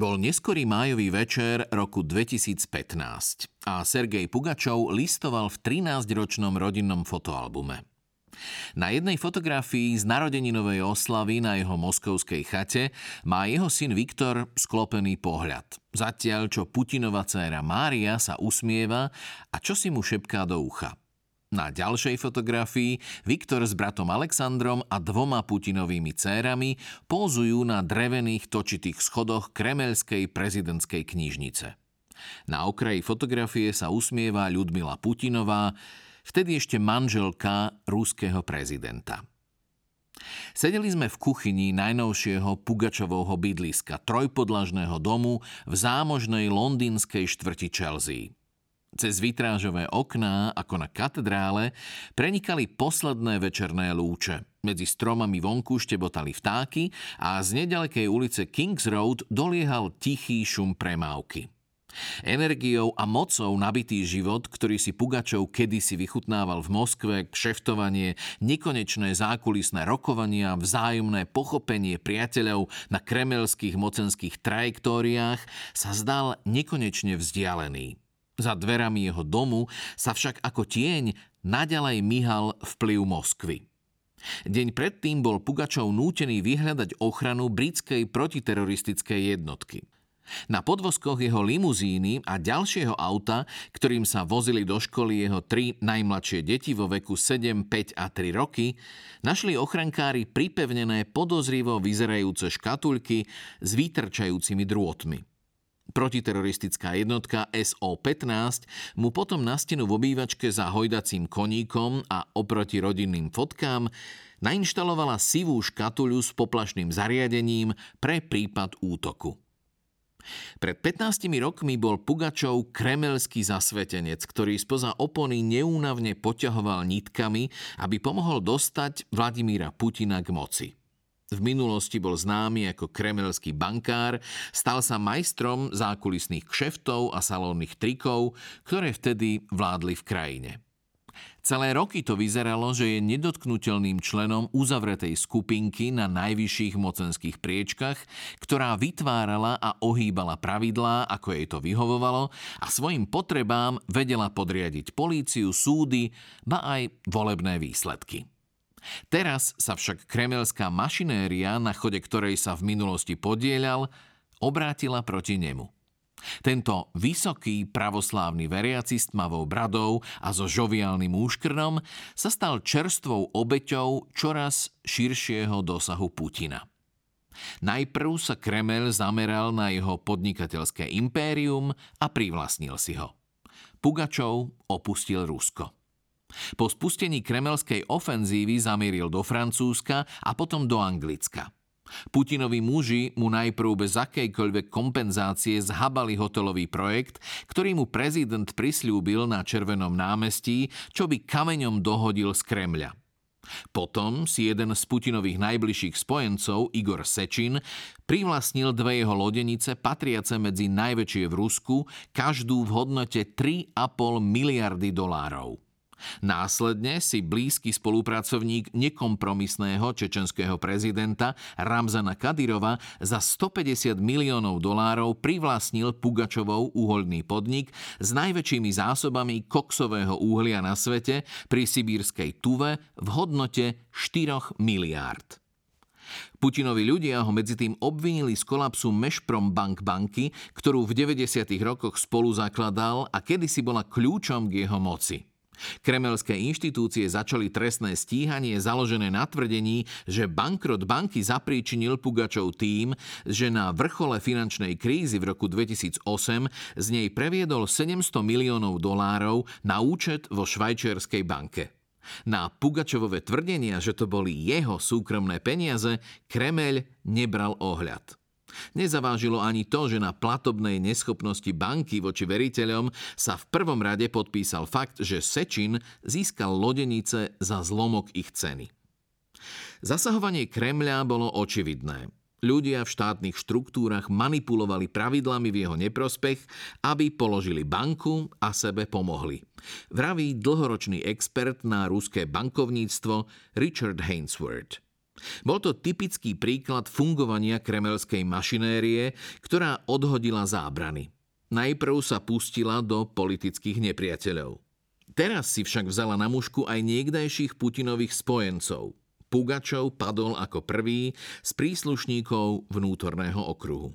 Bol neskorý májový večer roku 2015 a Sergej Pugačov listoval v 13-ročnom rodinnom fotoalbume. Na jednej fotografii z narodeninovej oslavy na jeho moskovskej chate má jeho syn Viktor sklopený pohľad. Zatiaľ, čo Putinova dcéra Mária sa usmieva a čo si mu šepká do ucha. Na ďalšej fotografii Viktor s bratom Alexandrom a dvoma Putinovými cérami pózujú na drevených točitých schodoch Kremelskej prezidentskej knižnice. Na okraji fotografie sa usmieva Ľudmila Putinová, vtedy ešte manželka ruského prezidenta. Sedeli sme v kuchyni najnovšieho Pugačovovho bydliska, trojpodlažného domu v zámožnej londýnskej štvrti Chelsea. Cez vitrážové okná, ako na katedrále, prenikali posledné večerné lúče. Medzi stromami vonku štebotali vtáky a z nedalekej ulice Kings Road doliehal tichý šum premávky. Energiou a mocou nabitý život, ktorý si Pugačov kedysi vychutnával v Moskve, kšeftovanie, nekonečné zákulisné rokovania, vzájomné pochopenie priateľov na kremelských mocenských trajektóriách sa zdal nekonečne vzdialený. Za dverami jeho domu sa však ako tieň naďalej myhal vplyv Moskvy. Deň predtým bol Pugačov nútený vyhľadať ochranu britskej protiteroristickej jednotky. Na podvozkoch jeho limuzíny a ďalšieho auta, ktorým sa vozili do školy jeho tri najmladšie deti vo veku 7, 5 a 3 roky, našli ochrankári pripevnené podozrivo vyzerajúce škatulky s výtrčajúcimi drôtmi. Protiteroristická jednotka SO-15 mu potom na stenu v obývačke za hojdacím koníkom a oproti rodinným fotkám nainštalovala sivú škatuľu s poplašným zariadením pre prípad útoku. Pred 15 rokmi bol Pugačov kremelský zasvetenec, ktorý spoza opony neúnavne poťahoval nitkami, aby pomohol dostať Vladimíra Putina k moci. V minulosti bol známy ako kremelský bankár, stal sa majstrom zákulisných kšeftov a salónnych trikov, ktoré vtedy vládli v krajine. Celé roky to vyzeralo, že je nedotknutelným členom uzavretej skupinky na najvyšších mocenských priečkach, ktorá vytvárala a ohýbala pravidlá, ako jej to vyhovovalo a svojim potrebám vedela podriadiť políciu, súdy, ba aj volebné výsledky. Teraz sa však kremelská mašinéria, na chode ktorej sa v minulosti podielal, obrátila proti nemu – tento vysoký pravoslávny veriaci s tmavou bradou a so žoviálnym úškrnom sa stal čerstvou obeťou čoraz širšieho dosahu Putina. Najprv sa Kremel zameral na jeho podnikateľské impérium a privlastnil si ho. Pugačov opustil Rusko. Po spustení kremelskej ofenzívy zamieril do Francúzska a potom do Anglicka – Putinovi muži mu najprv bez akejkoľvek kompenzácie zhabali hotelový projekt, ktorý mu prezident prislúbil na Červenom námestí, čo by kameňom dohodil z Kremľa. Potom si jeden z Putinových najbližších spojencov, Igor Sečin, privlastnil dve jeho lodenice patriace medzi najväčšie v Rusku, každú v hodnote 3,5 miliardy dolárov. Následne si blízky spolupracovník nekompromisného čečenského prezidenta Ramzana Kadyrova za 150 miliónov dolárov privlastnil Pugačovou uholný podnik s najväčšími zásobami koksového uhlia na svete pri sibírskej Tuve v hodnote 4 miliárd. Putinovi ľudia ho medzi tým obvinili z kolapsu Mešprom Bank banky, ktorú v 90. rokoch spolu zakladal a kedysi bola kľúčom k jeho moci. Kremelské inštitúcie začali trestné stíhanie založené na tvrdení, že bankrot banky zapríčinil Pugačov tým, že na vrchole finančnej krízy v roku 2008 z nej previedol 700 miliónov dolárov na účet vo švajčiarskej banke. Na Pugačovové tvrdenia, že to boli jeho súkromné peniaze, Kremeľ nebral ohľad. Nezavážilo ani to, že na platobnej neschopnosti banky voči veriteľom sa v prvom rade podpísal fakt, že Sečin získal lodenice za zlomok ich ceny. Zasahovanie Kremľa bolo očividné. Ľudia v štátnych štruktúrach manipulovali pravidlami v jeho neprospech, aby položili banku a sebe pomohli. Vraví dlhoročný expert na ruské bankovníctvo Richard Hainsworth. Bol to typický príklad fungovania kremelskej mašinérie, ktorá odhodila zábrany. Najprv sa pustila do politických nepriateľov. Teraz si však vzala na mužku aj niekdajších Putinových spojencov. Pugačov padol ako prvý z príslušníkov vnútorného okruhu.